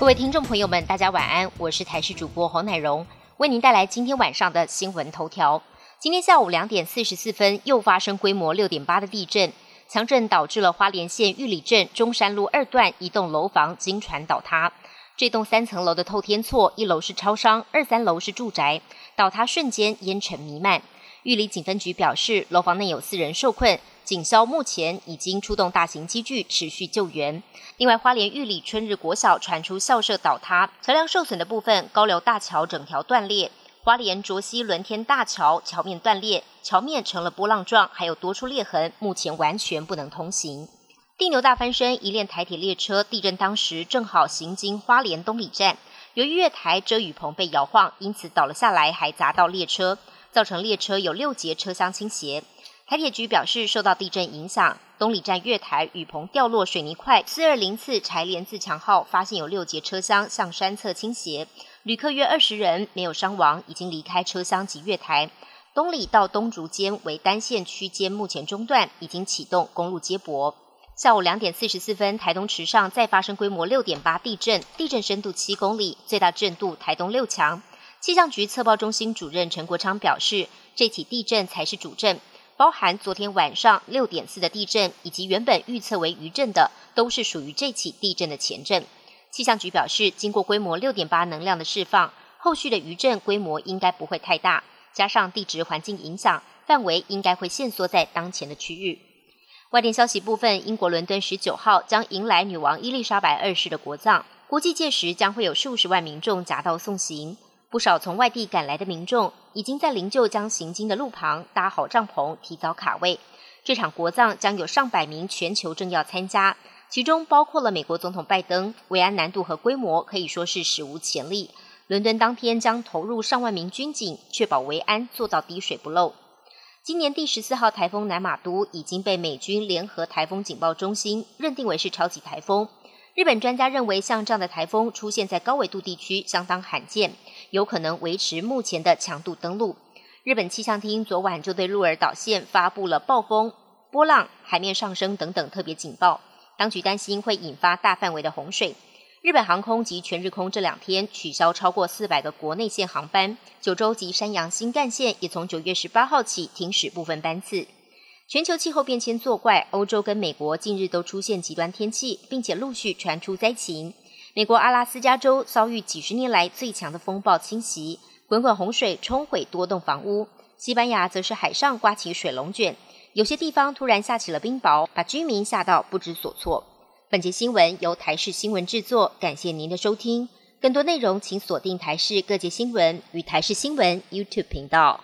各位听众朋友们，大家晚安，我是台视主播侯乃荣，为您带来今天晚上的新闻头条。今天下午两点四十四分，又发生规模六点八的地震，强震导致了花莲县玉里镇中山路二段一栋楼房经传倒塌。这栋三层楼的透天厝，一楼是超商，二三楼是住宅，倒塌瞬间烟尘弥漫。玉里警分局表示，楼房内有四人受困，警消目前已经出动大型机具持续救援。另外，花莲玉里春日国小传出校舍倒塌，桥梁受损的部分，高流大桥整条断裂；花莲卓溪轮天大桥桥面断裂，桥面成了波浪状，还有多处裂痕，目前完全不能通行。地牛大翻身，一列台铁列车地震当时正好行经花莲东里站，由于月台遮雨棚被摇晃，因此倒了下来，还砸到列车，造成列车有六节车厢倾斜。台铁局表示，受到地震影响，东里站月台雨棚掉落水泥块，四二零次柴联自强号发现有六节车厢向山侧倾斜，旅客约二十人，没有伤亡，已经离开车厢及月台。东里到东竹间为单线区间，目前中断，已经启动公路接驳。下午两点四十四分，台东池上再发生规模六点八地震，地震深度七公里，最大震度台东六强。气象局测报中心主任陈国昌表示，这起地震才是主震，包含昨天晚上六点四的地震，以及原本预测为余震的，都是属于这起地震的前震。气象局表示，经过规模六点八能量的释放，后续的余震规模应该不会太大，加上地质环境影响，范围应该会限缩在当前的区域。外电消息部分，英国伦敦十九号将迎来女王伊丽莎白二世的国葬，估计届时将会有数十万民众夹道送行。不少从外地赶来的民众已经在灵柩将行经的路旁搭好帐篷，提早卡位。这场国葬将有上百名全球政要参加，其中包括了美国总统拜登。维安难度和规模可以说是史无前例。伦敦当天将投入上万名军警，确保维安做到滴水不漏。今年第十四号台风南马都已经被美军联合台风警报中心认定为是超级台风。日本专家认为，像这样的台风出现在高纬度地区相当罕见，有可能维持目前的强度登陆。日本气象厅昨晚就对鹿儿岛县发布了暴风、波浪、海面上升等等特别警报，当局担心会引发大范围的洪水。日本航空及全日空这两天取消超过四百个国内线航班，九州及山阳新干线也从九月十八号起停驶部分班次。全球气候变迁作怪，欧洲跟美国近日都出现极端天气，并且陆续传出灾情。美国阿拉斯加州遭遇几十年来最强的风暴侵袭，滚滚洪水冲毁多栋房屋。西班牙则是海上刮起水龙卷，有些地方突然下起了冰雹，把居民吓到不知所措。本节新闻由台视新闻制作，感谢您的收听。更多内容请锁定台视各界新闻与台视新闻 YouTube 频道。